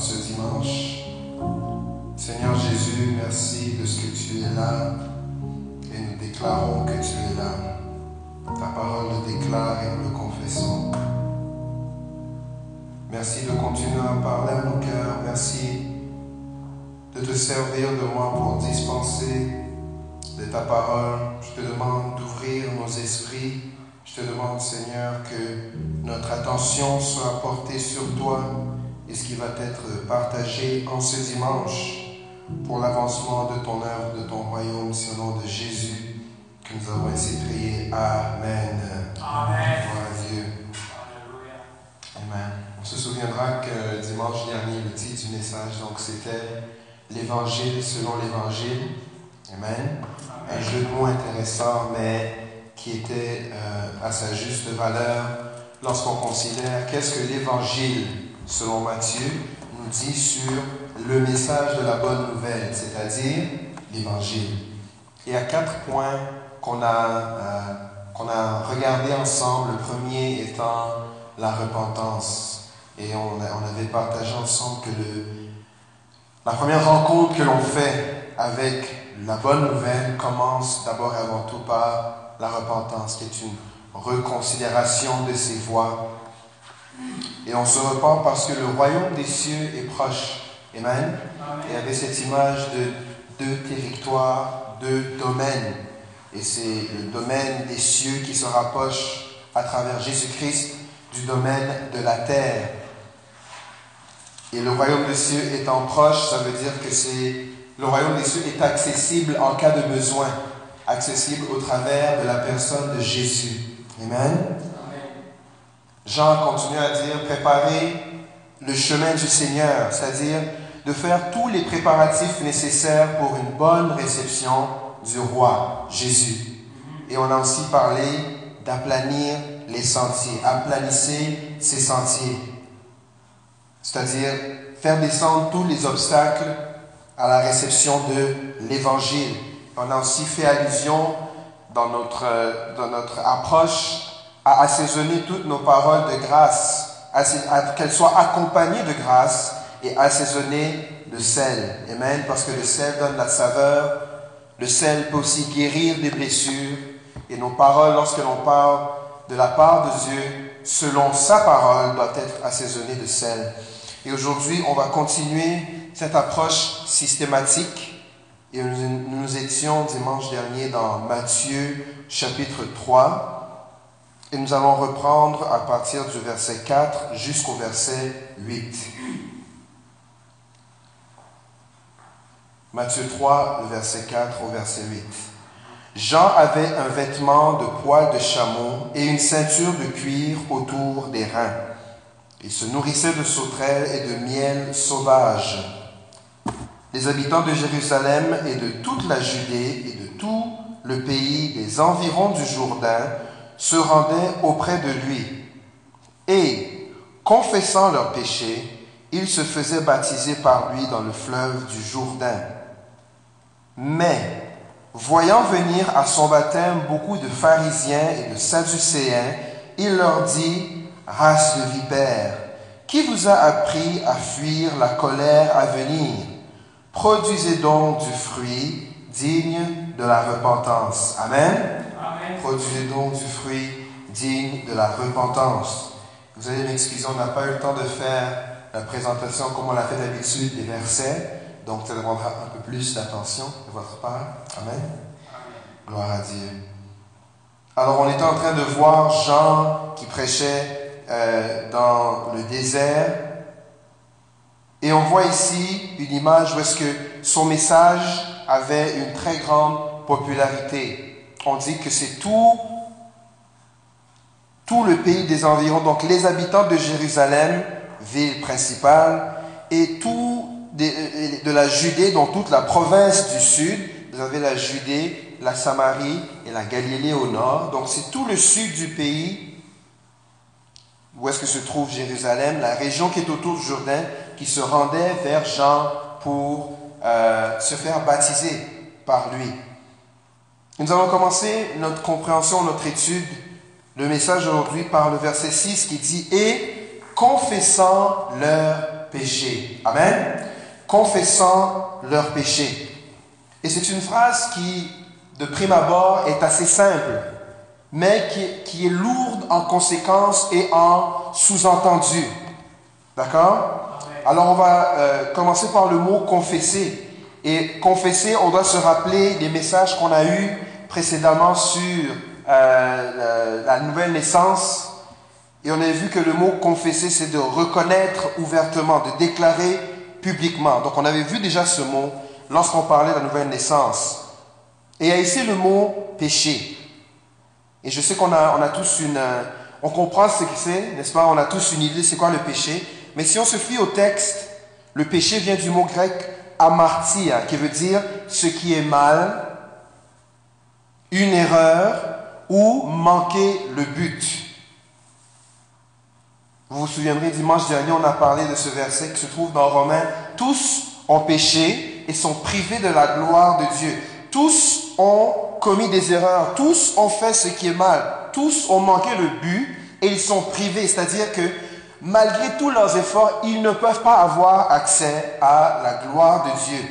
ce dimanche. Seigneur Jésus, merci de ce que tu es là et nous déclarons que tu es là. Ta parole le déclare et nous le confessons. Merci de continuer à parler à nos cœurs. Merci de te servir de moi pour dispenser de ta parole. Je te demande d'ouvrir nos esprits. Je te demande, Seigneur, que notre attention soit portée sur toi et ce qui va être partagé en ce dimanche pour l'avancement de ton œuvre, de ton royaume, selon de Jésus, que nous avons ainsi prié. Amen. Amen. Gloire à Dieu. Amen. On se souviendra que dimanche dernier, le titre du message, donc c'était l'Évangile selon l'Évangile. Amen. Un jeu de mots intéressant, mais qui était euh, à sa juste valeur lorsqu'on considère qu'est-ce que l'Évangile selon Matthieu nous dit sur le message de la bonne nouvelle, c'est-à-dire l'Évangile. Il y a quatre points qu'on a, euh, qu'on a regardés ensemble. Le premier étant la repentance. Et on, on avait partagé ensemble que le, la première rencontre que l'on fait avec la bonne nouvelle commence d'abord et avant tout par la repentance, qui est une reconsidération de ses voies. Et on se repent parce que le royaume des cieux est proche. Amen. Et avec cette image de deux territoires, deux domaines. Et c'est le domaine des cieux qui se rapproche à travers Jésus-Christ du domaine de la terre. Et le royaume des cieux étant proche, ça veut dire que c'est le royaume des cieux est accessible en cas de besoin, accessible au travers de la personne de Jésus. Amen. Jean continue à dire préparer le chemin du Seigneur, c'est-à-dire de faire tous les préparatifs nécessaires pour une bonne réception du roi Jésus. Et on a aussi parlé d'aplanir les sentiers, aplanissez ces sentiers, c'est-à-dire faire descendre tous les obstacles à la réception de l'Évangile. On a aussi fait allusion dans notre, euh, dans notre approche à assaisonner toutes nos paroles de grâce, qu'elles soient accompagnées de grâce et assaisonnées de sel. Amen. Parce que le sel donne la saveur. Le sel peut aussi guérir des blessures. Et nos paroles, lorsque l'on parle de la part de Dieu, selon sa parole, doivent être assaisonnées de sel. Et aujourd'hui, on va continuer cette approche systématique. Et nous, nous étions dimanche dernier dans Matthieu chapitre 3. Et nous allons reprendre à partir du verset 4 jusqu'au verset 8. Matthieu 3, le verset 4 au verset 8. Jean avait un vêtement de poil de chameau et une ceinture de cuir autour des reins. Il se nourrissait de sauterelles et de miel sauvage. Les habitants de Jérusalem et de toute la Judée et de tout le pays des environs du Jourdain se rendaient auprès de lui. Et, confessant leurs péchés, ils se faisaient baptiser par lui dans le fleuve du Jourdain. Mais, voyant venir à son baptême beaucoup de pharisiens et de sadducéens, il leur dit, Race de vipères, qui vous a appris à fuir la colère à venir? Produisez donc du fruit digne de la repentance. Amen. Produisez donc du fruit digne de la repentance. Vous allez m'excuser, on n'a pas eu le temps de faire la présentation comme on l'a fait d'habitude des versets, donc ça demandera un peu plus d'attention de votre part. Amen. Gloire à Dieu. Alors on était en train de voir Jean qui prêchait euh, dans le désert. Et on voit ici une image où est-ce que son message avait une très grande popularité. On dit que c'est tout, tout le pays des environs, donc les habitants de Jérusalem, ville principale, et tout de, de la Judée, donc toute la province du sud. Vous avez la Judée, la Samarie et la Galilée au nord. Donc c'est tout le sud du pays où est-ce que se trouve Jérusalem, la région qui est autour du Jourdain, qui se rendait vers Jean pour euh, se faire baptiser par lui. Nous allons commencer notre compréhension, notre étude, le message aujourd'hui par le verset 6 qui dit Et confessant leurs péchés. Amen. Confessant leurs péchés. Et c'est une phrase qui, de prime abord, est assez simple, mais qui, est lourde en conséquences et en sous-entendu. D'accord? Alors on va euh, commencer par le mot confesser. Et confesser, on doit se rappeler des messages qu'on a eus précédemment sur euh, la, nouvelle naissance. Et on a vu que le mot confesser, c'est de reconnaître ouvertement, de déclarer publiquement. Donc on avait vu déjà ce mot lorsqu'on parlait de la nouvelle naissance. Et il y a ici le mot péché. Et je sais qu'on a, on a tous une... Euh, on comprend ce que c'est, n'est-ce pas? On a tous une idée, c'est quoi le péché? Mais si on se fie au texte, le péché vient du mot grec amartia, qui veut dire ce qui est mal, une erreur ou manquer le but. Vous vous souviendrez, dimanche dernier, on a parlé de ce verset qui se trouve dans Romains. Tous ont péché et sont privés de la gloire de Dieu. Tous ont commis des erreurs, tous ont fait ce qui est mal, tous ont manqué le but et ils sont privés, c'est-à-dire que malgré tous leurs efforts, ils ne peuvent pas avoir accès à la gloire de Dieu.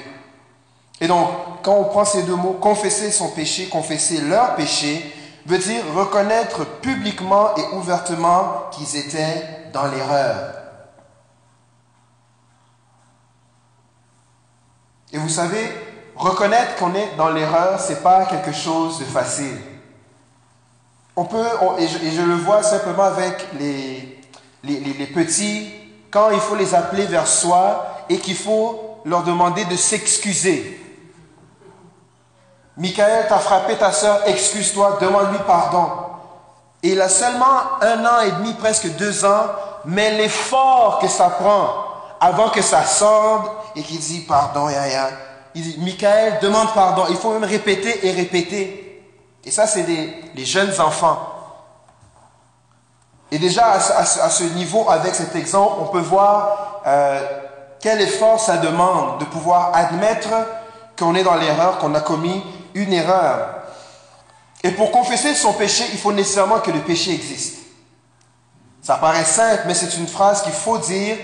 Et donc, quand on prend ces deux mots, confesser son péché, confesser leur péché, veut dire reconnaître publiquement et ouvertement qu'ils étaient dans l'erreur. Et vous savez, reconnaître qu'on est dans l'erreur, c'est pas quelque chose de facile. On peut, et, je, le vois simplement avec les, les, les petits, quand il faut les appeler vers soi et qu'il faut leur demander de s'excuser. Michael t'a frappé ta soeur, excuse-toi, demande-lui pardon. Et il a seulement un an et demi, presque deux ans, mais l'effort que ça prend avant que ça sorte et qu'il dit pardon, Yaya. Il dit, Michael, demande pardon. Il faut même répéter et répéter. Et ça, c'est les jeunes enfants. Et déjà, à, ce niveau, avec cet exemple, on peut voir euh, quel effort ça demande de pouvoir admettre qu'on est dans l'erreur, qu'on a commis une erreur. Et pour confesser son péché, il faut nécessairement que le péché existe. Ça paraît simple, mais c'est une phrase qu'il faut dire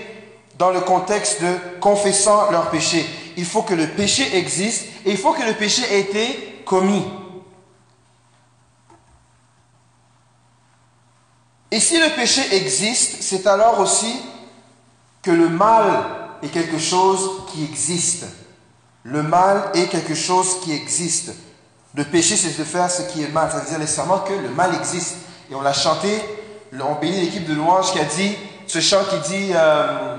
dans le contexte de confessant leur péché. Il faut que le péché existe et il faut que le péché ait été commis. Et si le péché existe, c'est alors aussi que le mal est quelque chose qui existe. Le mal est quelque chose qui existe. Le péché, c'est de faire ce qui est mal. Ça veut dire nécessairement que le mal existe. Et on l'a chanté, on bénit l'équipe de louange qui a dit, ce chant qui dit, euh,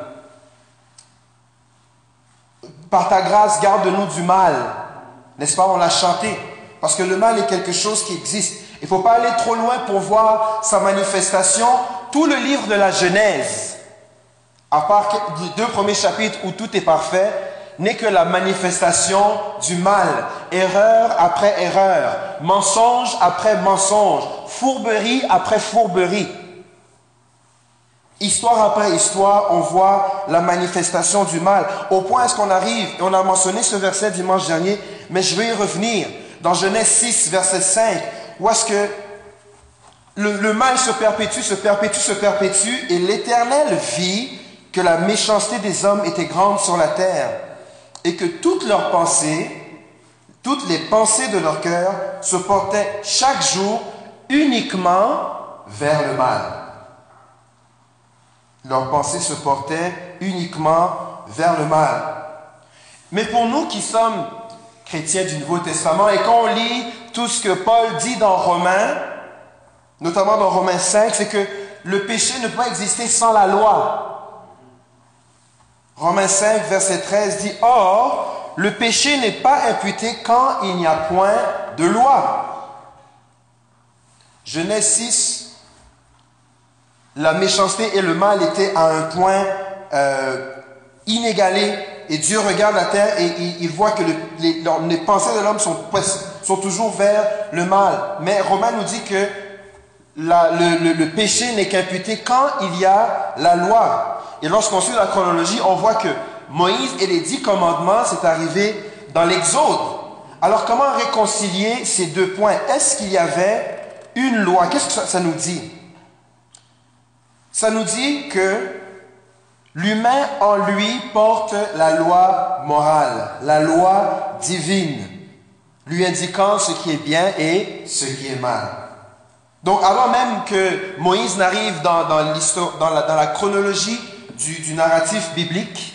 par ta grâce, garde-nous du mal. N'est-ce pas? On l'a chanté. Parce que le mal est quelque chose qui existe. Il ne faut pas aller trop loin pour voir sa manifestation. Tout le livre de la Genèse, à part les deux premiers chapitres où tout est parfait, n'est que la manifestation du mal, erreur après erreur, mensonge après mensonge, fourberie après fourberie. Histoire après histoire, on voit la manifestation du mal. Au point est-ce qu'on arrive, et on a mentionné ce verset dimanche dernier, mais je vais y revenir, dans Genèse 6, verset 5, où est-ce que le, le mal se perpétue, se perpétue, se perpétue, et l'Éternel vit que la méchanceté des hommes était grande sur la terre et que toutes leurs pensées, toutes les pensées de leur cœur se portaient chaque jour uniquement vers le mal. Leurs pensées se portaient uniquement vers le mal. Mais pour nous qui sommes chrétiens du Nouveau Testament et qu'on lit tout ce que Paul dit dans Romains, notamment dans Romains 5, c'est que le péché ne peut exister sans la loi. Romains 5, verset 13 dit, Or, le péché n'est pas imputé quand il n'y a point de loi. Genèse 6, la méchanceté et le mal étaient à un point euh, inégalé. Et Dieu regarde la terre et il, voit que les, pensées de l'homme sont, toujours vers le mal. Mais Romain nous dit que le péché n'est qu'imputé quand il y a la loi. Et lorsqu'on suit la chronologie, on voit que Moïse et les dix commandements, c'est arrivé dans l'Exode. Alors comment réconcilier ces deux points? Est-ce qu'il y avait une loi? Qu'est-ce que ça, nous dit? Ça nous dit que l'humain en lui porte la loi morale, la loi divine, lui indiquant ce qui est bien et ce qui est mal. Donc avant même que Moïse n'arrive dans, dans, la, chronologie du, narratif biblique,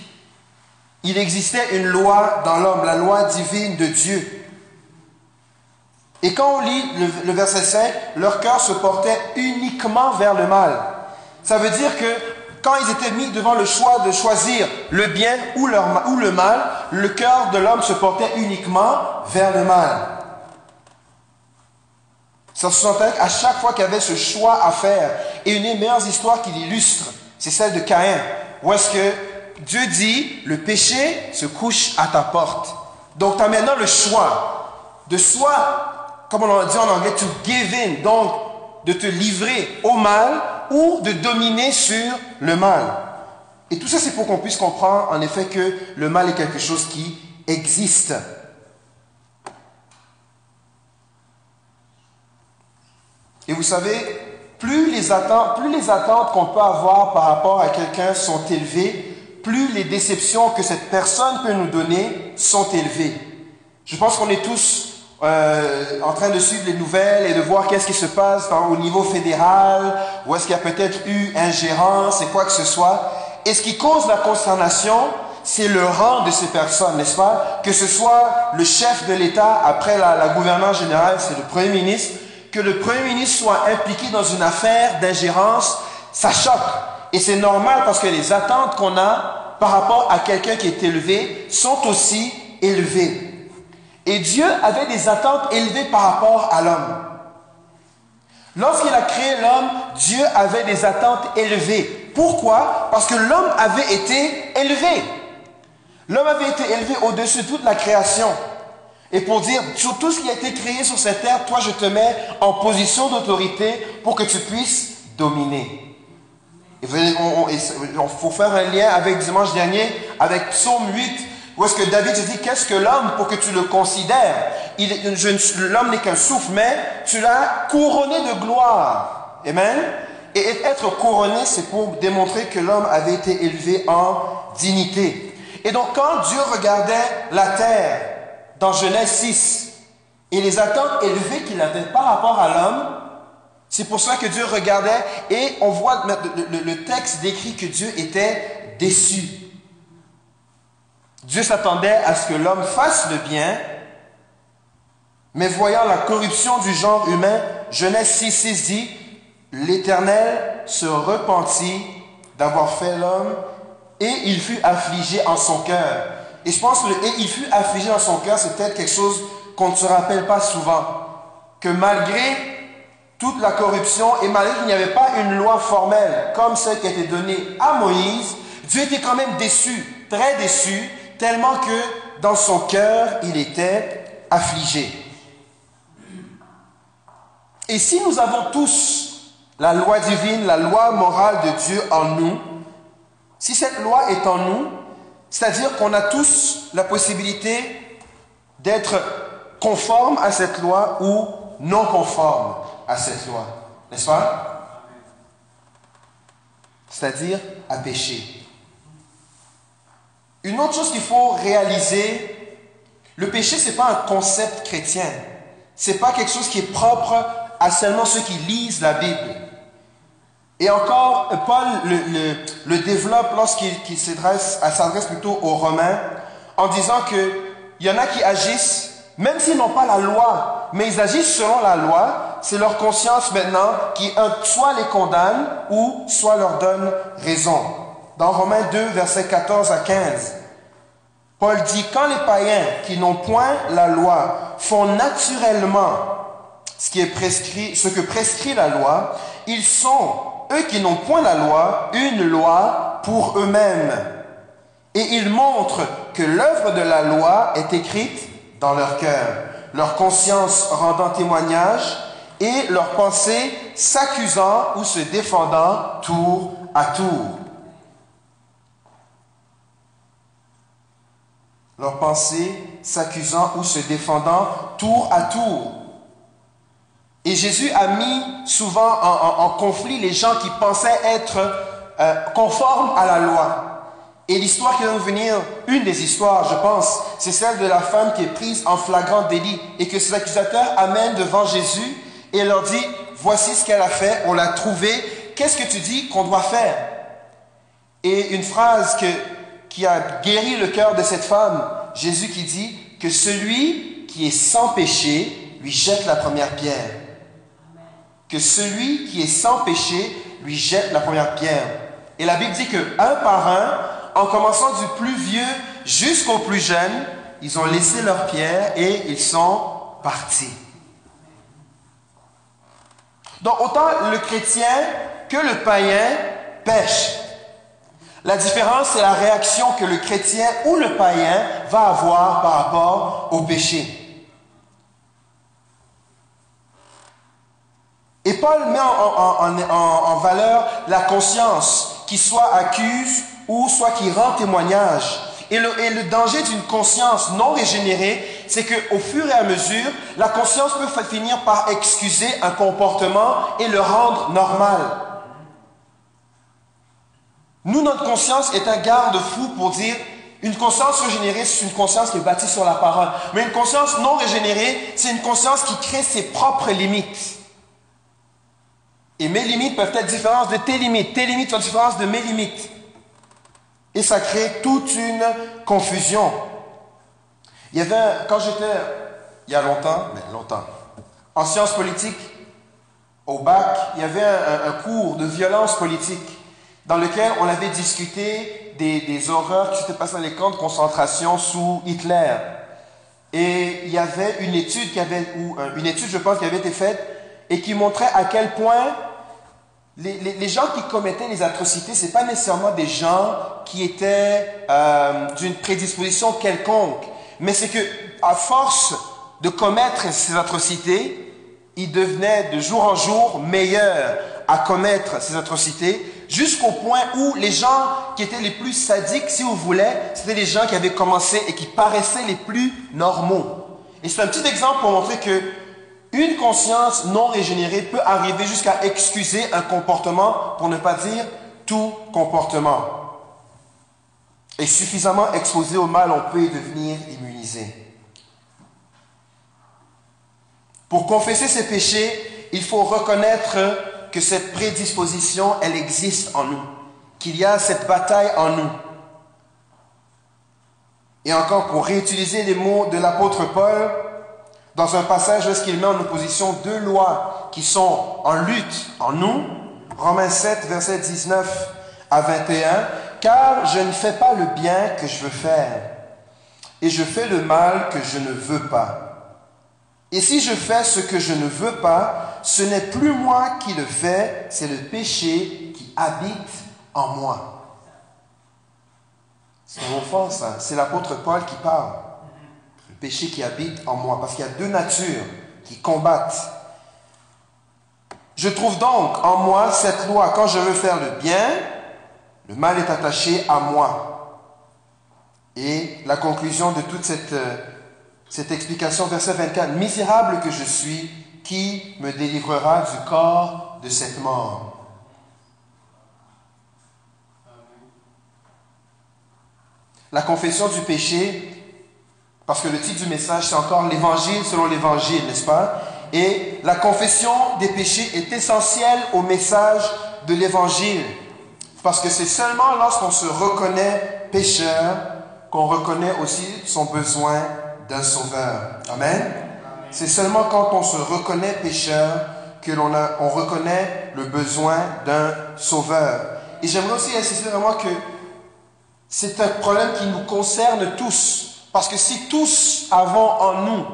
il existait une loi dans l'homme, la loi divine de Dieu. Et quand on lit le, verset 5, leur cœur se portait uniquement vers le mal. Ça veut dire que quand ils étaient mis devant le choix de choisir le bien ou, le mal, le cœur de l'homme se portait uniquement vers le mal. Ça se sentait à chaque fois qu'il y avait ce choix à faire. Et une des meilleures histoires qui l'illustre, c'est celle de Caïn, où est-ce que Dieu dit, le péché se couche à ta porte. Donc tu as maintenant le choix de soit, comme on dit en anglais, to give in, donc de te livrer au mal ou de dominer sur le mal. Et tout ça, c'est pour qu'on puisse comprendre en effet que le mal est quelque chose qui existe. Et vous savez, plus les attentes, qu'on peut avoir par rapport à quelqu'un sont élevées, plus les déceptions que cette personne peut nous donner sont élevées. Je pense qu'on est tous euh, en train de suivre les nouvelles et de voir qu'est-ce qui se passe au niveau fédéral, où est-ce qu'il y a peut-être eu ingérence et quoi que ce soit. Et ce qui cause la consternation, c'est le rang de ces personnes, n'est-ce pas? Que ce soit le chef de l'État, après la, la gouvernance générale, c'est le Premier ministre, que le Premier ministre soit impliqué dans une affaire d'ingérence, ça choque. Et c'est normal parce que les attentes qu'on a par rapport à quelqu'un qui est élevé sont aussi élevées. Et Dieu avait des attentes élevées par rapport à l'homme. Lorsqu'il a créé l'homme, Dieu avait des attentes élevées. Pourquoi? Parce que l'homme avait été élevé. L'homme avait été élevé au-dessus de toute la création. Et pour dire, sur tout ce qui a été créé sur cette terre, toi, je te mets en position d'autorité pour que tu puisses dominer. Il faut faire un lien avec dimanche dernier, avec Psaume 8, où est-ce que David se dit, qu'est-ce que l'homme pour que tu le considères? L'homme n'est qu'un souffle, mais tu l'as couronné de gloire. Amen? Et être couronné, c'est pour démontrer que l'homme avait été élevé en dignité. Et donc quand Dieu regardait la terre dans Genèse 6 et les attentes élevées qu'il avait par rapport à l'homme, c'est pour ça que Dieu regardait et on voit le, texte décrit que Dieu était déçu. Dieu s'attendait à ce que l'homme fasse le bien, mais voyant la corruption du genre humain, Genèse 6, 6 dit, l'Éternel se repentit d'avoir fait l'homme et il fut affligé en son cœur. Et je pense que et il fut affligé en son cœur, c'est peut-être quelque chose qu'on ne se rappelle pas souvent. Que malgré toute la corruption, et malgré qu'il n'y avait pas une loi formelle comme celle qui a été donnée à Moïse, Dieu était quand même déçu, très déçu, tellement que dans son cœur, il était affligé. Et si nous avons tous la loi divine, la loi morale de Dieu en nous, si cette loi est en nous, c'est-à-dire qu'on a tous la possibilité d'être conforme à cette loi ou non conforme à cette loi, n'est-ce pas? C'est-à-dire à pécher. Une autre chose qu'il faut réaliser, le péché, ce n'est pas un concept chrétien. Ce n'est pas quelque chose qui est propre à seulement ceux qui lisent la Bible. Et encore, Paul le, développe lorsqu'il s'adresse plutôt aux Romains en disant qu'il y en a qui agissent même s'ils n'ont pas la loi, mais ils agissent selon la loi, c'est leur conscience maintenant qui soit les condamne ou soit leur donne raison. Dans Romains 2, versets 14 à 15, Paul dit, quand les païens qui n'ont point la loi font naturellement ce que prescrit la loi, ils sont, eux qui n'ont point la loi, une loi pour eux-mêmes. Et ils montrent que l'œuvre de la loi est écrite dans leur cœur, leur conscience rendant témoignage et leur pensée s'accusant ou se défendant tour à tour. leurs pensées, s'accusant ou se défendant tour à tour. Et Jésus a mis souvent en, conflit les gens qui pensaient être euh, conformes à la loi. Et l'histoire qui va nous venir, une des histoires, je pense, c'est celle de la femme qui est prise en flagrant délit et que ses accusateurs amènent devant Jésus et leur dit, voici ce qu'elle a fait, on l'a trouvée, qu'est-ce que tu dis qu'on doit faire? Et une phrase qui a guéri le cœur de cette femme, Jésus qui dit que celui qui est sans péché lui jette la première pierre. Que celui qui est sans péché lui jette la première pierre. Et la Bible dit que un par un, en commençant du plus vieux jusqu'au plus jeune, ils ont laissé leurs pierres et ils sont partis. Donc autant le chrétien que le païen pêche. La différence, c'est la réaction que le chrétien ou le païen va avoir par rapport au péché. Et Paul met en, valeur la conscience qui soit accuse ou soit qui rend témoignage. Et le, et le danger d'une conscience non régénérée, c'est qu'au fur et à mesure, la conscience peut finir par excuser un comportement et le rendre normal. Nous, notre conscience est un garde-fou pour dire une conscience régénérée, c'est une conscience qui est bâtie sur la parole. Mais une conscience non régénérée, c'est une conscience qui crée ses propres limites. Et mes limites peuvent être différentes de tes limites. Tes limites sont différentes de mes limites. Et ça crée toute une confusion. Il y avait, quand j'étais, il y a longtemps, mais longtemps, en sciences politiques, au bac, il y avait un cours de violence politique dans lequel on avait discuté des, horreurs qui s'étaient passées dans les camps de concentration sous Hitler. Et il y avait une étude qui avait, ou euh, une étude, je pense, qui avait été faite et qui montrait à quel point les, gens qui commettaient les atrocités, ce n'est pas nécessairement des gens qui étaient euh, d'une prédisposition quelconque, mais c'est que à force de commettre ces atrocités, ils devenaient de jour en jour meilleurs à commettre ces atrocités jusqu'au point où les gens qui étaient les plus sadiques, si vous voulez, c'était les gens qui avaient commencé et qui paraissaient les plus normaux. Et c'est un petit exemple pour montrer que une conscience non régénérée peut arriver jusqu'à excuser un comportement, pour ne pas dire tout comportement. Et suffisamment exposé au mal, on peut y devenir immunisé. Pour confesser ses péchés, il faut reconnaître que cette prédisposition, elle existe en nous, qu'il y a cette bataille en nous. Et encore, pour réutiliser les mots de l'apôtre Paul, dans un passage où qu'il met en opposition deux lois qui sont en lutte en nous, Romains 7, verset 19 à 21, car je ne fais pas le bien que je veux faire, et je fais le mal que je ne veux pas. Et si je fais ce que je ne veux pas, ce n'est plus moi qui le fais, c'est le péché qui habite en moi. C'est mot fort, ça. C'est l'apôtre Paul qui parle. Péché qui habite en moi. Parce qu'il y a deux natures qui combattent. Je trouve donc en moi cette loi. Quand je veux faire le bien, le mal est attaché à moi. Et la conclusion de toute cette euh, cette explication, verset 24, Misérable que je suis, qui me délivrera du corps de cette mort? La confession du péché, parce que le titre du message, c'est encore l'évangile selon l'évangile, n'est-ce pas? Et la confession des péchés est essentielle au message de l'évangile, parce que c'est seulement lorsqu'on se reconnaît pécheur qu'on reconnaît aussi son besoin d'un sauveur. Amen? C'est seulement quand on se reconnaît pécheur que l'on on reconnaît le besoin d'un sauveur. Et j'aimerais aussi insister vraiment que c'est un problème qui nous concerne tous. Parce que si tous avons en nous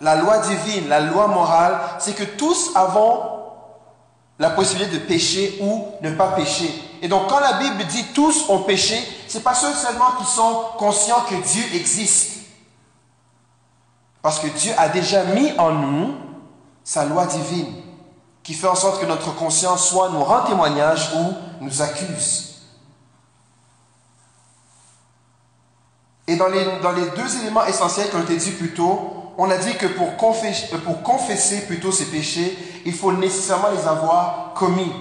la loi divine, la loi morale, c'est que tous avons la possibilité de pécher ou ne pas pécher. Et donc quand la Bible dit tous ont péché, c'est pas ceux seulement qui sont conscients que Dieu existe. Parce que Dieu a déjà mis en nous sa loi divine, qui fait en sorte que notre conscience soit nous rend témoignage ou nous accuse. Et dans les, deux éléments essentiels qui ont été dit plus tôt, on a dit que pour confesser, pour confesser plutôt ses péchés, il faut nécessairement les avoir commis.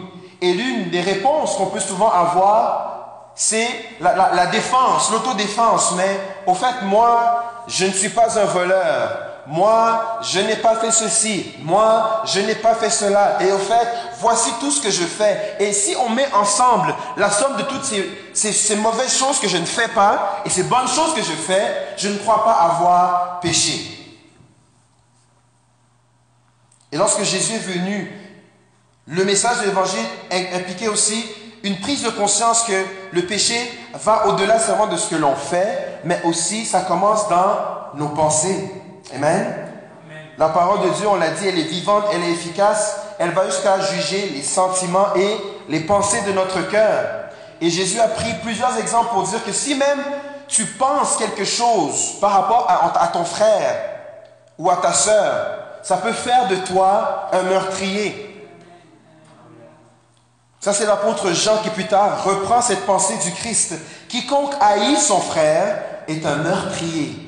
Et l'une des réponses qu'on peut souvent avoir, c'est la défense, l'autodéfense. Mais au fait, moi, je ne suis pas un voleur moi, je n'ai pas fait ceci, moi, je n'ai pas fait cela. Et au fait, voici tout ce que je fais. Et si on met ensemble la somme de toutes ces, mauvaises choses que je ne fais pas et ces bonnes choses que je fais, je ne crois pas avoir péché. Et lorsque Jésus est venu, le message de l'évangile impliquait aussi une prise de conscience que le péché va au-delà seulement de ce que l'on fait, mais aussi ça commence dans nos pensées. Amen. La parole de Dieu, on l'a dit, elle est vivante, elle est efficace, elle va jusqu'à juger les sentiments et les pensées de notre cœur. Et Jésus a pris plusieurs exemples pour dire que si même tu penses quelque chose par rapport à, ton frère ou à ta sœur, ça peut faire de toi un meurtrier. Ça, c'est l'apôtre Jean qui plus tard reprend cette pensée du Christ. Quiconque haït son frère est un meurtrier.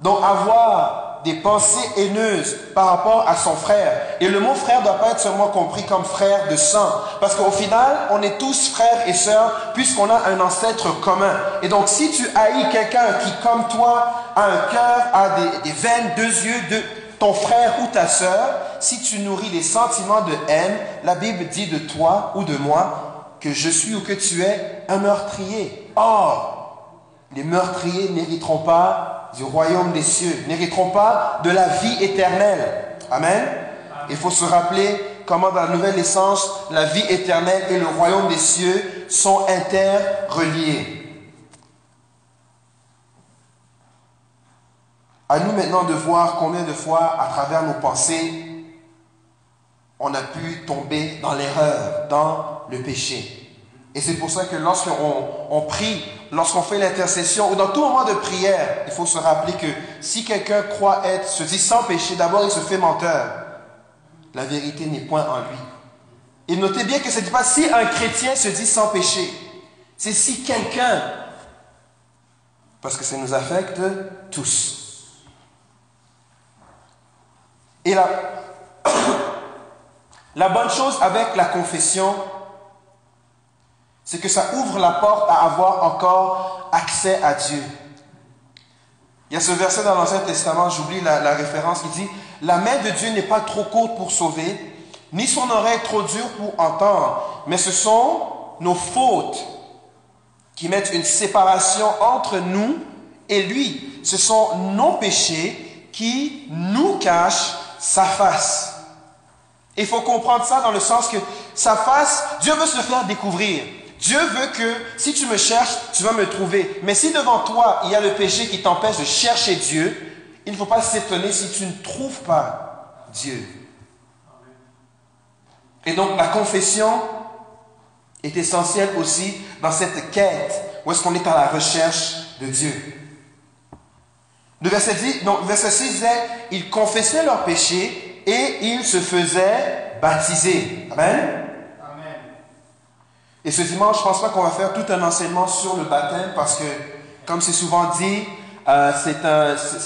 Donc avoir des pensées haineuses par rapport à son frère. Et le mot frère ne doit pas être seulement compris comme frère de sang. Parce qu'au final, on est tous frères et sœurs puisqu'on a un ancêtre commun. Et donc si tu haïs quelqu'un qui, comme toi, a un cœur, a des, veines, deux yeux, de ton frère ou ta sœur, si tu nourris des sentiments de haine, la Bible dit de toi ou de moi que je suis ou que tu es un meurtrier. Or, les meurtriers n'hériteront pas du royaume des cieux, n'hériteront pas de la vie éternelle. Amen. Il faut se rappeler comment dans la nouvelle naissance, la vie éternelle et le royaume des cieux sont interreliés. À nous maintenant de voir combien de fois, à travers nos pensées, on a pu tomber dans l'erreur, dans le péché. Et c'est pour ça que lorsqu'on on prie, lorsqu'on fait l'intercession, ou dans tout moment de prière, il faut se rappeler que si quelqu'un croit être, se dit sans péché, d'abord il se fait menteur. La vérité n'est point en lui. Et notez bien que ce n'est pas si un chrétien se dit sans péché. C'est si quelqu'un, parce que ça nous affecte tous. Et la, la bonne chose avec la confession, c'est que ça ouvre la porte à avoir encore accès à Dieu. Il y a ce verset dans l'Ancien Testament, j'oublie la, référence, qui dit, La main de Dieu n'est pas trop courte pour sauver, ni son oreille trop dure pour entendre, mais ce sont nos fautes qui mettent une séparation entre nous et lui. Ce sont nos péchés qui nous cachent sa face. Il faut comprendre ça dans le sens que sa face, Dieu veut se faire découvrir. Dieu veut que si tu me cherches, tu vas me trouver. Mais si devant toi, il y a le péché qui t'empêche de chercher Dieu, il ne faut pas s'étonner si tu ne trouves pas Dieu. Et donc la confession est essentielle aussi dans cette quête où est-ce qu'on est à la recherche de Dieu. Le verset, 10, donc, verset 6 disait, ils confessaient leurs péchés et ils se faisaient baptiser. Amen. Et ce dimanche, je pense pas qu'on va faire tout un enseignement sur le baptême parce que, comme c'est souvent dit, euh,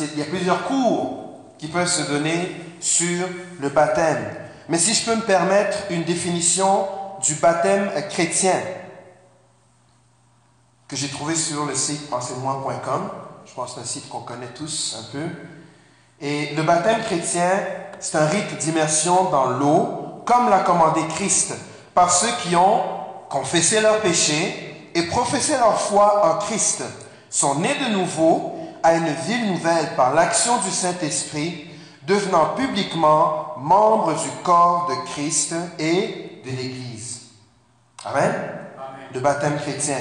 il y a plusieurs cours qui peuvent se donner sur le baptême. Mais si je peux me permettre une définition du baptême chrétien que j'ai trouvé sur le site enseignement.com, je pense que c'est un site qu'on connaît tous un peu. Et le baptême chrétien, c'est un rite d'immersion dans l'eau, comme l'a commandé Christ, par ceux qui ont confesser leurs péchés et professer leur foi en Christ, sont nés de nouveau à une ville nouvelle par l'action du Saint-Esprit, devenant publiquement membres du corps de Christ et de l'Église. Amen? Le baptême chrétien.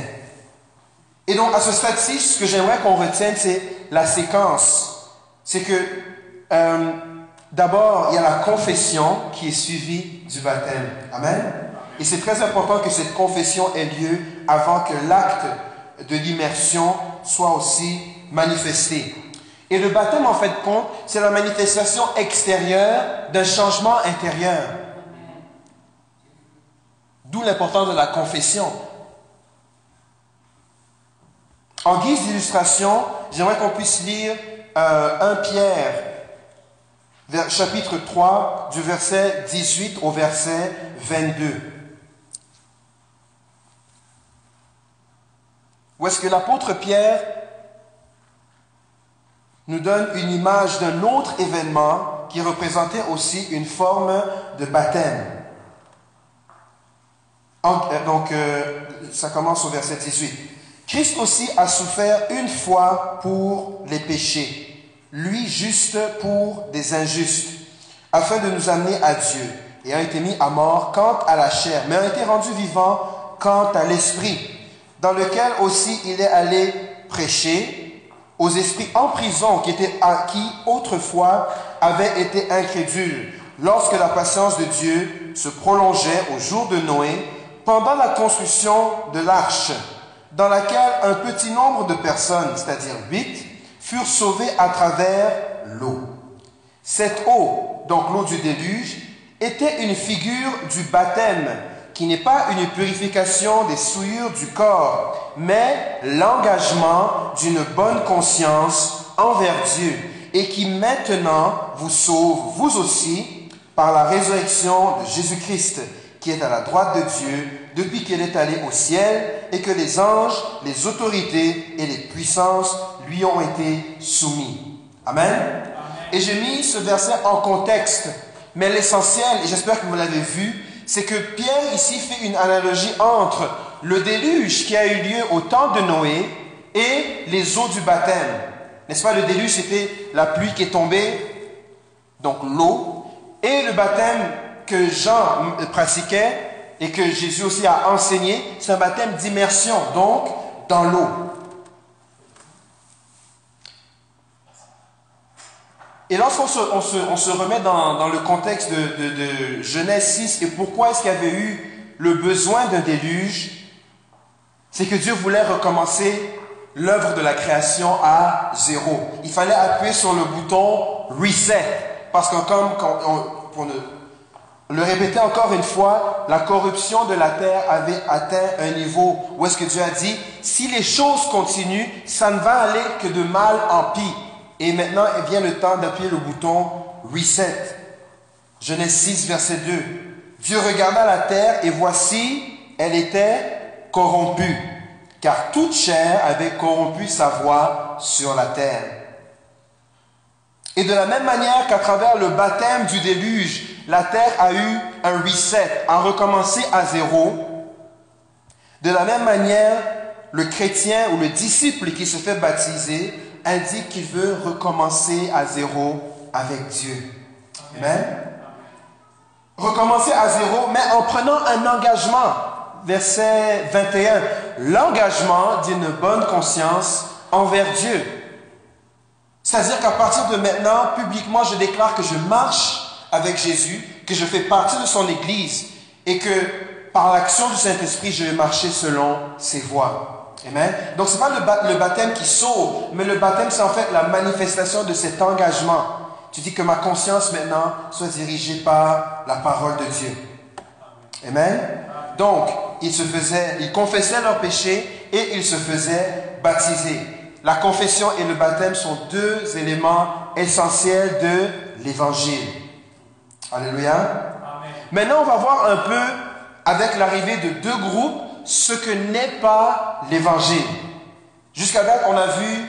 Et donc, à ce stade-ci, ce que j'aimerais qu'on retienne, c'est la séquence. C'est que, euh, d'abord, il y a la confession qui est suivie du baptême. Amen? Et c'est très important que cette confession ait lieu avant que l'acte de l'immersion soit aussi manifesté. Et le baptême, en fait, compte, c'est la manifestation extérieure d'un changement intérieur. D'où l'importance de la confession. En guise d'illustration, j'aimerais qu'on puisse lire euh, 1 Pierre, chapitre 3, du verset 18 au verset 22. Où est-ce que l'apôtre Pierre nous donne une image d'un autre événement qui représentait aussi une forme de baptême? Euh, donc, euh, ça commence au verset 18. Christ aussi a souffert une fois pour les péchés, lui juste pour des injustes, afin de nous amener à Dieu, et a été mis à mort quant à la chair, mais a été rendu vivant quant à l'esprit, dans lequel aussi il est allé prêcher aux esprits en prison qui, étaient, qui autrefois avaient été incrédules, lorsque la patience de Dieu se prolongeait au jour de Noé, pendant la construction de l'arche, dans laquelle un petit nombre de personnes, c'est-à-dire huit, furent sauvées à travers l'eau. Cette eau, donc l'eau du déluge, était une figure du baptême qui n'est pas une purification des souillures du corps, mais l'engagement d'une bonne conscience envers Dieu et qui maintenant vous sauve, vous aussi, par la résurrection de Jésus-Christ, qui est à la droite de Dieu depuis qu'il est allé au ciel et que les anges, les autorités et les puissances lui ont été soumis. Amen. Et j'ai mis ce verset en contexte, mais l'essentiel, et j'espère que vous l'avez vu, c'est que Pierre ici fait une analogie entre le déluge qui a eu lieu au temps de Noé et les eaux du baptême. N'est-ce pas? Le déluge, c'était la pluie qui est tombée, donc l'eau, et le baptême que Jean pratiquait et que Jésus aussi a enseigné, c'est un baptême d'immersion, donc dans l'eau. Et lorsqu'on se, on remet dans, le contexte de, Genèse 6 et pourquoi est-ce qu'il y avait eu le besoin d'un déluge, c'est que Dieu voulait recommencer l'œuvre de la création à zéro. Il fallait appuyer sur le bouton reset. Parce que comme pour le répéter encore une fois, la corruption de la terre avait atteint un niveau où est-ce que Dieu a dit, si les choses continuent, ça ne va aller que de mal en pire. Et maintenant, vient le temps d'appuyer le bouton Reset. Genèse 6, verset 2. Dieu regarda la terre et voici, elle était corrompue, car toute chair avait corrompu sa voix sur la terre. Et de la même manière qu'à travers le baptême du déluge, la terre a eu un reset, a recommencé à zéro, de la même manière, le chrétien ou le disciple qui se fait baptiser indique qu'il veut recommencer à zéro avec Dieu. Amen. Recommencer à zéro, mais en prenant un engagement. Verset 21. L'engagement d'une bonne conscience envers Dieu. C'est-à-dire qu'à partir de maintenant, publiquement, je déclare que je marche avec Jésus, que je fais partie de son Église et que par l'action du Saint-Esprit, je vais marcher selon ses voies. Amen. Donc ce n'est pas le, baptême qui sauve, mais le baptême c'est en fait la manifestation de cet engagement. Tu dis que ma conscience maintenant soit dirigée par la parole de Dieu. Amen. Donc ils se faisaient, ils confessaient leurs péchés et ils se faisaient baptiser. La confession et le baptême sont deux éléments essentiels de l'évangile. Alléluia. Maintenant on va voir un peu avec l'arrivée de deux groupes ce que n'est pas l'évangile. Jusqu'à date, on a vu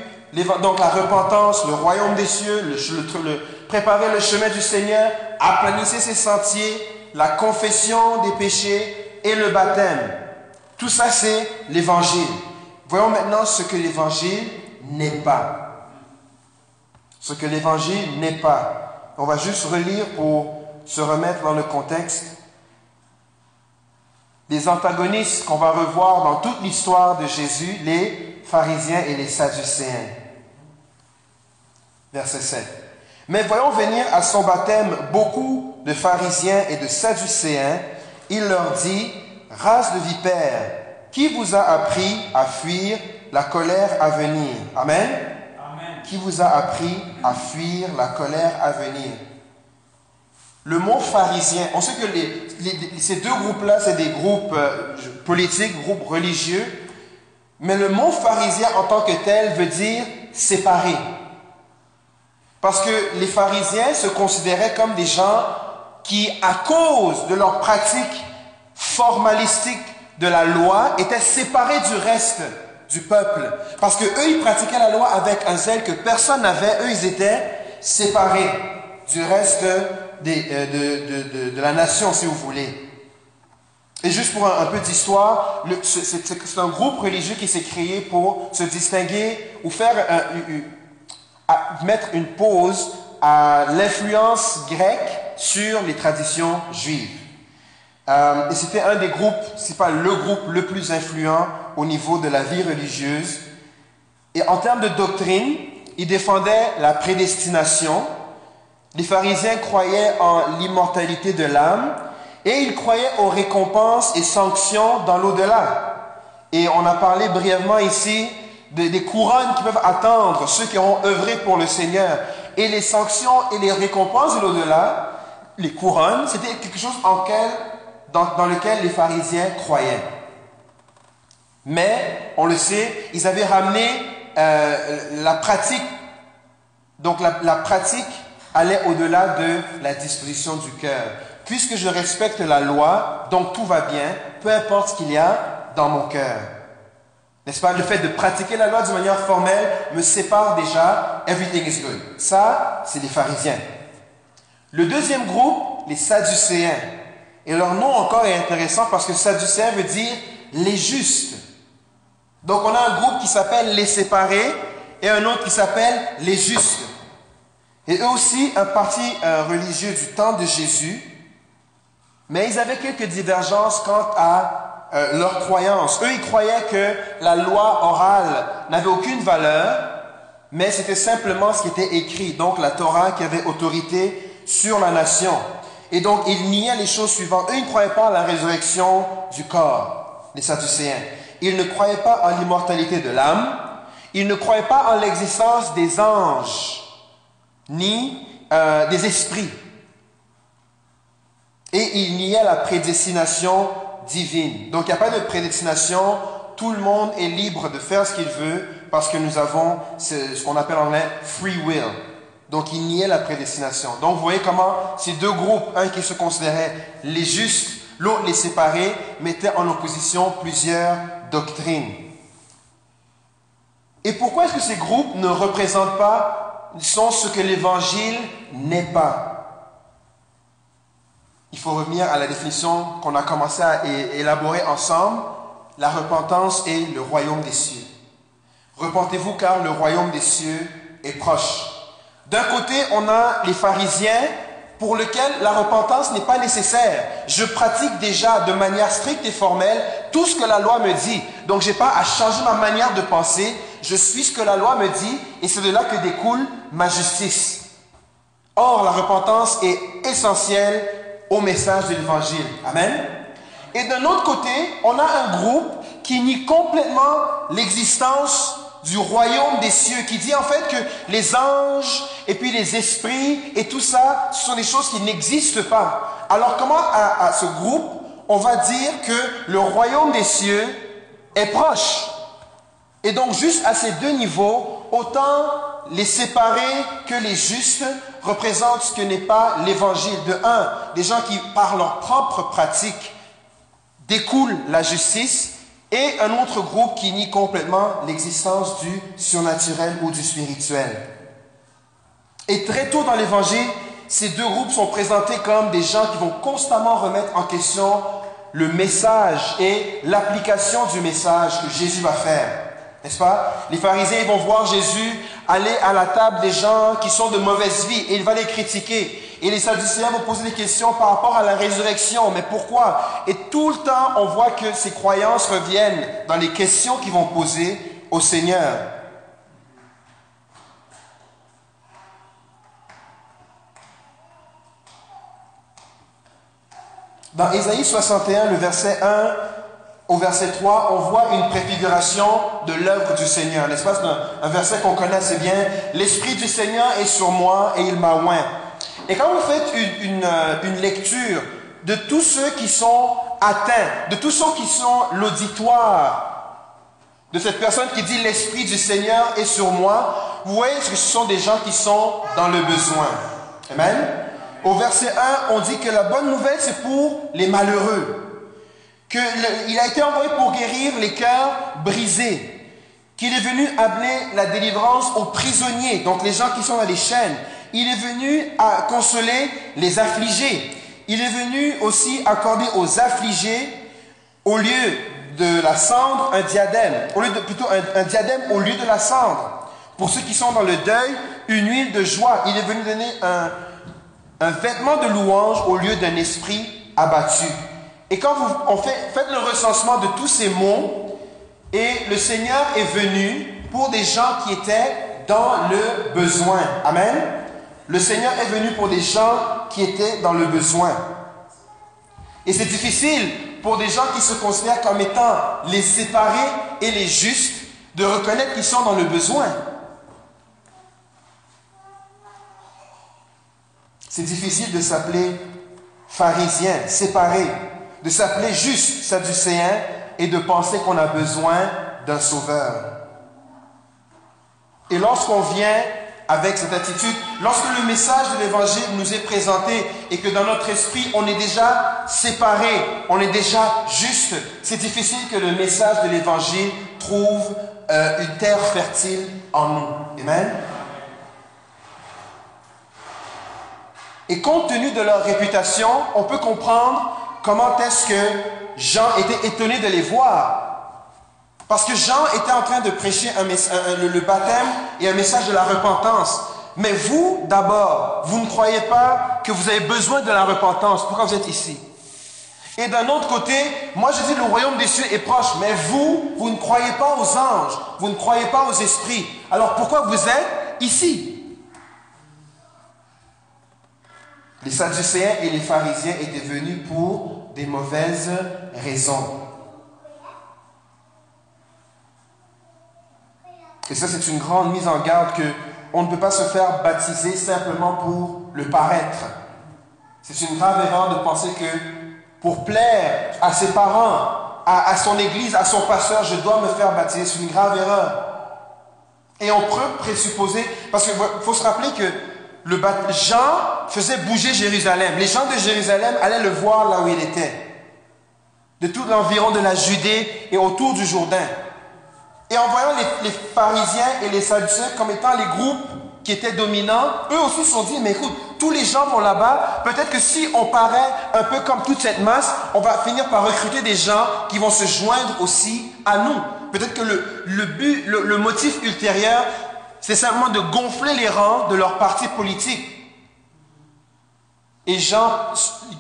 donc la repentance, le royaume des cieux, le, préparer le chemin du Seigneur, aplanissez ses sentiers, la confession des péchés et le baptême. Tout ça, c'est l'évangile. Voyons maintenant ce que l'évangile n'est pas. Ce que l'évangile n'est pas. On va juste relire pour se remettre dans le contexte les antagonistes qu'on va revoir dans toute l'histoire de Jésus, les pharisiens et les sadducéens. Verset 7. Mais voyons venir à son baptême beaucoup de pharisiens et de sadducéens. Il leur dit, race de vipères, qui vous a appris à fuir la colère à venir? Amen. Amen. Qui vous a appris à fuir la colère à venir le mot pharisien, on sait que ces deux groupes-là, c'est des groupes euh, politiques, groupes religieux, Mais le mot pharisien en tant que tel veut dire séparé. Parce que les pharisiens se considéraient comme des gens qui, à cause de leur pratique formalistique de la loi, étaient séparés du reste du peuple. Parce que eux, ils pratiquaient la loi avec un zèle que personne n'avait. Eux, ils étaient séparés du reste euh, de, la nation, si vous voulez. Et juste pour un, peu d'histoire, c'est un groupe religieux qui s'est créé pour se distinguer ou faire mettre une pause à l'influence grecque sur les traditions juives. Euh, et c'était un des groupes, c'est pas le groupe le plus influent au niveau de la vie religieuse. Et en termes de doctrine, ils défendaient la prédestination. Les pharisiens croyaient en l'immortalité de l'âme et ils croyaient aux récompenses et sanctions dans l'au-delà. Et on a parlé brièvement ici des couronnes qui peuvent attendre ceux qui auront œuvré pour le Seigneur. Et les sanctions et les récompenses de l'au-delà, les couronnes, c'était quelque chose dans, lequel les pharisiens croyaient. Mais, on le sait, ils avaient ramené euh, la pratique. Donc la pratique allait au-delà de la disposition du cœur. Puisque je respecte la loi, donc tout va bien, peu importe ce qu'il y a dans mon cœur. N'est-ce pas? Le fait de pratiquer la loi d'une manière formelle me sépare déjà. Everything is good. Ça, c'est les pharisiens. Le deuxième groupe, les sadducéens. Et leur nom encore est intéressant parce que sadducéen veut dire les justes. Donc on a un groupe qui s'appelle les séparés et un autre qui s'appelle les justes. Et eux aussi, un parti euh, religieux du temps de Jésus, mais ils avaient quelques divergences quant à euh, leur croyance. Eux, ils croyaient que la loi orale n'avait aucune valeur, mais c'était simplement ce qui était écrit, donc la Torah qui avait autorité sur la nation. Et donc, ils niaient les choses suivantes. Eux, ils ne croyaient pas à la résurrection du corps, les Sadducéens. Ils ne croyaient pas en l'immortalité de l'âme. Ils ne croyaient pas en l'existence des anges, ni euh, des esprits. Et ils niaient la prédestination divine. Donc, il n'y a pas de prédestination. Tout le monde est libre de faire ce qu'il veut parce que nous avons ce, qu'on appelle en anglais free will. Donc, il niait la prédestination. Donc, vous voyez comment ces deux groupes, un qui se considérait les justes, l'autre les séparés, mettaient en opposition plusieurs doctrines. Et pourquoi est-ce que ces groupes ne représentent pas, sont ce que l'évangile n'est pas Il faut revenir à la définition qu'on a commencé à élaborer ensemble. La repentance est le royaume des cieux. Repentez-vous car le royaume des cieux est proche. D'un côté, on a les pharisiens pour lesquels la repentance n'est pas nécessaire. Je pratique déjà de manière stricte et formelle tout ce que la loi me dit. Donc, je n'ai pas à changer ma manière de penser. Je suis ce que la loi me dit et c'est de là que découle ma justice. Or, la repentance est essentielle au message de l'Évangile. Amen. Et d'un autre côté, on a un groupe qui nie complètement l'existence du royaume des cieux, qui dit en fait que les anges et puis les esprits et tout ça, sont des choses qui n'existent pas. Alors comment à, ce groupe, on va dire que le royaume des cieux est proche? Et donc juste à ces deux niveaux, autant les séparés que les justes représentent ce que n'est pas l'évangile. De un, des gens qui, par leur propre pratique, découlent la justice, et un autre groupe qui nie complètement l'existence du surnaturel ou du spirituel. Et très tôt dans l'Évangile, ces deux groupes sont présentés comme des gens qui vont constamment remettre en question le message et l'application du message que Jésus va faire. N'est-ce pas? Les pharisiens vont voir Jésus aller à la table des gens qui sont de mauvaise vie et il va les critiquer. Et les Sadducéens vont poser des questions par rapport à la résurrection. Mais pourquoi? Et tout le temps, on voit que ces croyances reviennent dans les questions qu'ils vont poser au Seigneur. Dans Ésaïe 61, le verset 1 au verset 3, on voit une préfiguration de l'œuvre du Seigneur. N'est-ce pas? C'est un, verset qu'on connaît assez bien. L'Esprit du Seigneur est sur moi et il m'a oint. Et quand vous faites une, euh, une, lecture de tous ceux qui sont atteints, de tous ceux qui sont l'auditoire de cette personne qui dit l'Esprit du Seigneur est sur moi, vous voyez que ce sont des gens qui sont dans le besoin. Amen? Au verset 1, on dit que la bonne nouvelle, c'est pour les malheureux. Qu'il a été envoyé pour guérir les cœurs brisés. Qu'il est venu amener la délivrance aux prisonniers, donc les gens qui sont dans les chaînes. Il est venu à consoler les affligés. Il est venu aussi accorder aux affligés, au lieu de la cendre, un diadème. Plutôt un, diadème au lieu de la cendre. Pour ceux qui sont dans le deuil, une huile de joie. Il est venu donner un vêtement de louange au lieu d'un esprit abattu. Et quand vous faites le recensement de tous ces mots, et le Seigneur est venu pour des gens qui étaient dans le besoin. Amen. Le Seigneur est venu pour des gens qui étaient dans le besoin. Et c'est difficile pour des gens qui se considèrent comme étant les séparés et les justes de reconnaître qu'ils sont dans le besoin. C'est difficile de s'appeler pharisien, séparé, de s'appeler juste sadducéen et de penser qu'on a besoin d'un sauveur. Et lorsqu'on vient avec cette attitude, lorsque le message de l'évangile nous est présenté et que dans notre esprit on est déjà séparé, on est déjà juste, c'est difficile que le message de l'évangile trouve euh, une terre fertile en nous. Amen? Et compte tenu de leur réputation, on peut comprendre comment est-ce que Jean était étonné de les voir? Parce que Jean était en train de prêcher le baptême et un message de la repentance. Mais vous, d'abord, vous ne croyez pas que vous avez besoin de la repentance. Pourquoi vous êtes ici? Et d'un autre côté, moi je dis le royaume des cieux est proche. Mais vous, vous ne croyez pas aux anges. Vous ne croyez pas aux esprits. Alors pourquoi vous êtes ici? Les Sadducéens et les pharisiens étaient venus pour des mauvaises raisons. Et ça, c'est une grande mise en garde que on ne peut pas se faire baptiser simplement pour le paraître. C'est une grave erreur de penser que pour plaire à ses parents, à, son église, à son pasteur, je dois me faire baptiser. C'est une grave erreur. Et on peut présupposer, parce qu'il faut se rappeler que le Jean faisait bouger Jérusalem. Les gens de Jérusalem allaient le voir là où il était, de tout l'environ de la Judée et autour du Jourdain. Et en voyant les, pharisiens et les sadducéens comme étant les groupes qui étaient dominants, eux aussi se sont dit, mais écoute, tous les gens vont là-bas, peut-être que si on paraît un peu comme toute cette masse, on va finir par recruter des gens qui vont se joindre aussi à nous. Peut-être que le, le but, le, motif ultérieur, c'est simplement de gonfler les rangs de leur parti politique. Et Jean,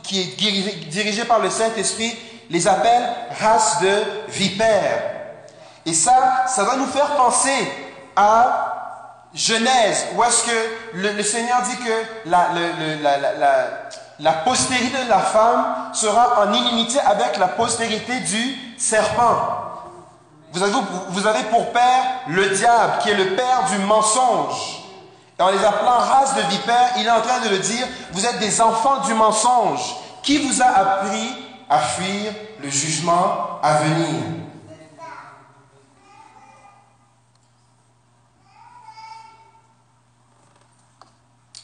qui est dirigé par le Saint-Esprit, les appelle race de vipères. Et ça, ça va nous faire penser à Genèse, où est-ce que le, Seigneur dit que la, la, postérité de la femme sera en inimité avec la postérité du serpent. Vous avez, vous avez pour père le diable, qui est le père du mensonge. En les appelant race de vipères, il est en train de le dire, vous êtes des enfants du mensonge. Qui vous a appris à fuir le jugement à venir?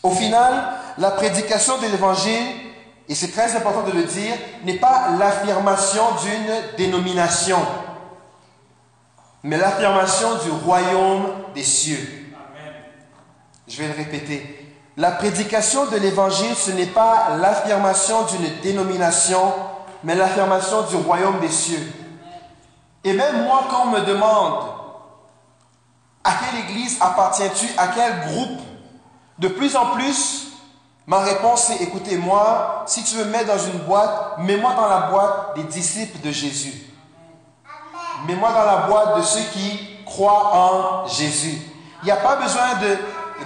Au final, la prédication de l'évangile, et c'est très important de le dire, n'est pas l'affirmation d'une dénomination, mais l'affirmation du royaume des cieux. Je vais le répéter. La prédication de l'évangile, ce n'est pas l'affirmation d'une dénomination, mais l'affirmation du royaume des cieux. Et même moi, quand on me demande à quelle église appartiens-tu, à quel groupe de plus en plus, ma réponse est, écoutez, moi, si tu veux me mettre dans une boîte, mets-moi dans la boîte des disciples de Jésus. Mets-moi dans la boîte de ceux qui croient en Jésus. Il n'y a pas besoin de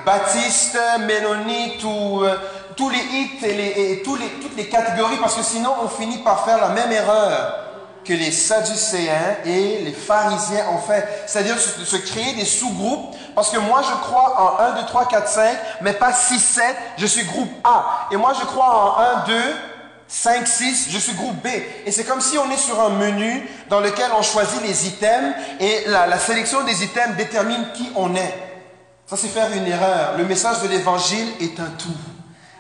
baptistes, ménonites ou euh, tous les hits et, et tous les, toutes les catégories parce que sinon on finit par faire la même erreur que les Sadducéens et les pharisiens ont fait. C'est-à-dire se, créer des sous-groupes. Parce que moi, je crois en 1, 2, 3, 4, 5, mais pas 6, 7. Je suis groupe A. Et moi, je crois en 1, 2, 5, 6, je suis groupe B. Et c'est comme si on est sur un menu dans lequel on choisit les items et la, sélection des items détermine qui on est. Ça, c'est faire une erreur. Le message de l'évangile est un tout.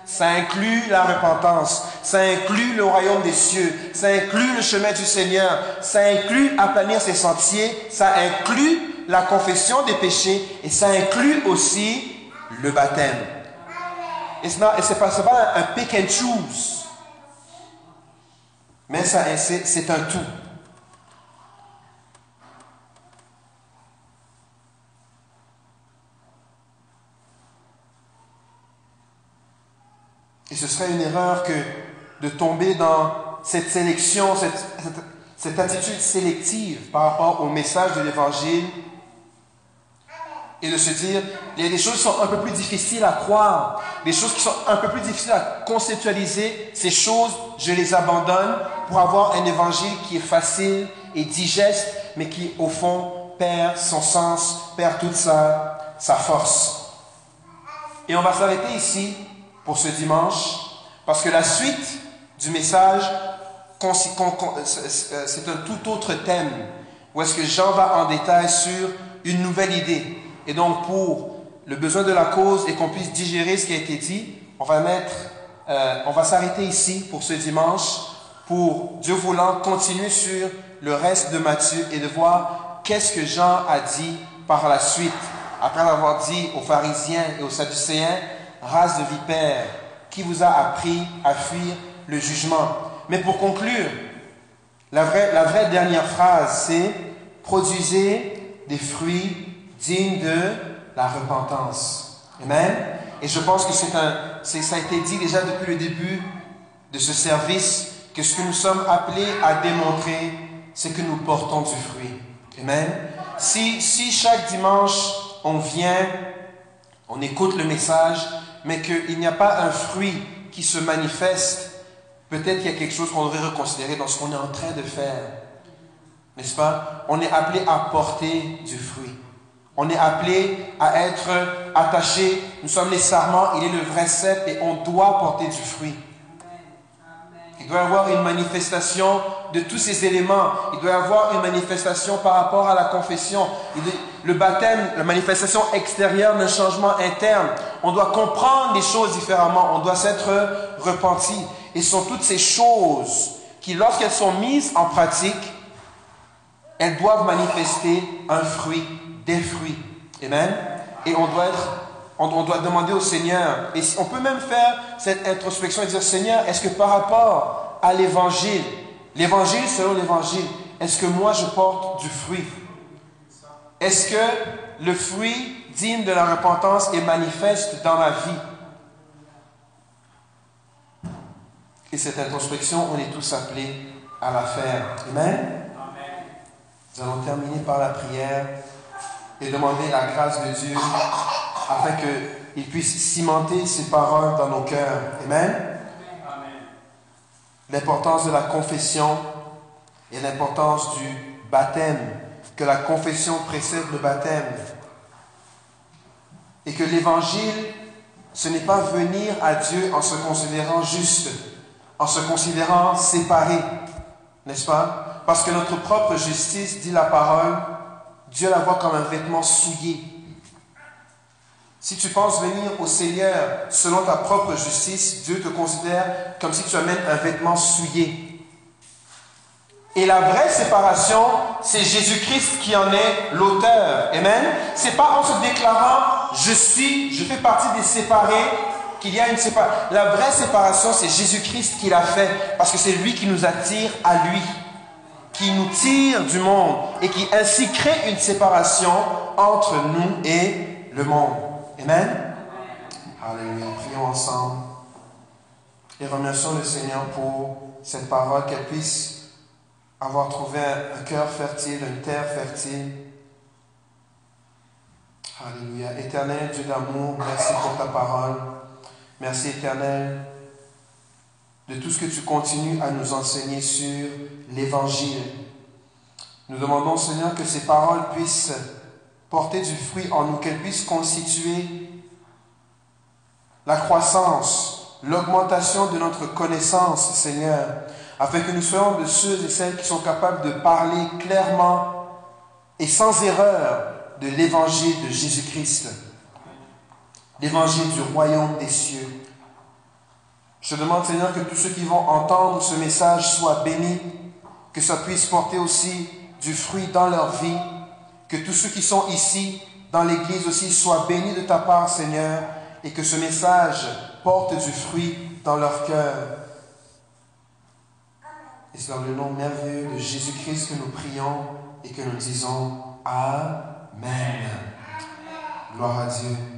Ça inclut la repentance, ça inclut le royaume des cieux, ça inclut le chemin du Seigneur, ça inclut aplanir ses sentiers, ça inclut la confession des péchés et ça inclut aussi le baptême. Et ce n'est pas, pas un pick and choose. Mais c'est un tout. Et ce serait une erreur que de tomber dans cette sélection, cette, cette attitude sélective par rapport au message de l'Évangile et de se dire, il y a des choses qui sont un peu plus difficiles à croire, des choses qui sont un peu plus difficiles à conceptualiser. Ces choses, je les abandonne pour avoir un évangile qui est facile et digeste, mais qui, au fond, perd son sens, perd toute sa, force. Et on va s'arrêter ici pour ce dimanche, parce que la suite du message, c'est un tout autre thème, où est-ce que Jean va en détail sur une nouvelle idée. Et donc, pour le besoin de la cause et qu'on puisse digérer ce qui a été dit, on va mettre, euh, on va s'arrêter ici pour ce dimanche, pour, Dieu voulant, continuer sur le reste de Matthieu et de voir qu'est-ce que Jean a dit par la suite, après avoir dit aux pharisiens et aux sadducéens, race de vipères, qui vous a appris à fuir le jugement? Mais pour conclure, la vraie, la vraie dernière phrase, c'est produisez des fruits digne de la repentance. Amen. Et je pense que c'est un, ça a été dit déjà depuis le début de ce service, que ce que nous sommes appelés à démontrer, c'est que nous portons du fruit. Amen. Si, si chaque dimanche on vient, on écoute le message, mais qu'il n'y a pas un fruit qui se manifeste, peut-être qu'il y a quelque chose qu'on devrait reconsidérer dans ce qu'on est en train de faire. N'est-ce pas? On est appelé à porter du fruit. On est appelé à être attaché. Nous sommes les sarments, il est le vrai cep et on doit porter du fruit. Il doit y avoir une manifestation de tous ces éléments. Il doit y avoir une manifestation par rapport à la confession. Le baptême, la manifestation extérieure d'un changement interne. On doit comprendre les choses différemment. On doit s'être repenti. Et ce sont toutes ces choses qui, lorsqu'elles sont mises en pratique, elles doivent manifester un fruit des fruits. Amen. Et on doit être, on, doit demander au Seigneur. Et on peut même faire cette introspection et dire Seigneur, est-ce que par rapport à l'évangile, l'évangile selon l'évangile, est-ce que moi je porte du fruit? Est-ce que le fruit digne de la repentance est manifeste dans ma vie? Et cette introspection, on est tous appelés à la faire. Amen. Nous allons terminer par la prière et demander la grâce de Dieu afin qu'il puisse cimenter ses paroles dans nos cœurs. Amen. L'importance de la confession et l'importance du baptême, que la confession précède le baptême. Et que l'évangile, ce n'est pas venir à Dieu en se considérant juste, en se considérant séparé, n'est-ce pas? Parce que notre propre justice, dit la parole, Dieu la voit comme un vêtement souillé. Si tu penses venir au Seigneur selon ta propre justice, Dieu te considère comme si tu amènes un vêtement souillé. Et la vraie séparation, c'est Jésus-Christ qui en est l'auteur. Amen. C'est pas en se déclarant je suis, je fais partie des séparés qu'il y a une séparation. La vraie séparation, c'est Jésus-Christ qui l'a fait parce que c'est lui qui nous attire à lui qui nous tire du monde et qui ainsi crée une séparation entre nous et le monde. Amen? Alléluia. Prions ensemble et remercions le Seigneur pour cette parole, qu'elle puisse avoir trouvé un cœur fertile, une terre fertile. Alléluia. Éternel Dieu d'amour, merci pour ta parole. Merci éternel de tout ce que tu continues à nous enseigner sur l'Évangile. Nous demandons, Seigneur, que ces paroles puissent porter du fruit en nous, qu'elles puissent constituer la croissance l'augmentation de notre connaissance, Seigneur, afin que nous soyons de ceux et celles qui sont capables de parler clairement et sans erreur de l'évangile de Jésus-Christ, l'évangile du royaume des cieux. Je demande, Seigneur, que tous ceux qui vont entendre ce message soient bénis, que ça puisse porter aussi du fruit dans leur vie, que tous ceux qui sont ici dans l'Église aussi soient bénis de ta part, Seigneur, et que ce message porte du fruit dans leur cœur. Et c'est dans le nom merveilleux de Jésus-Christ que nous prions et que nous disons Amen. Gloire à Dieu.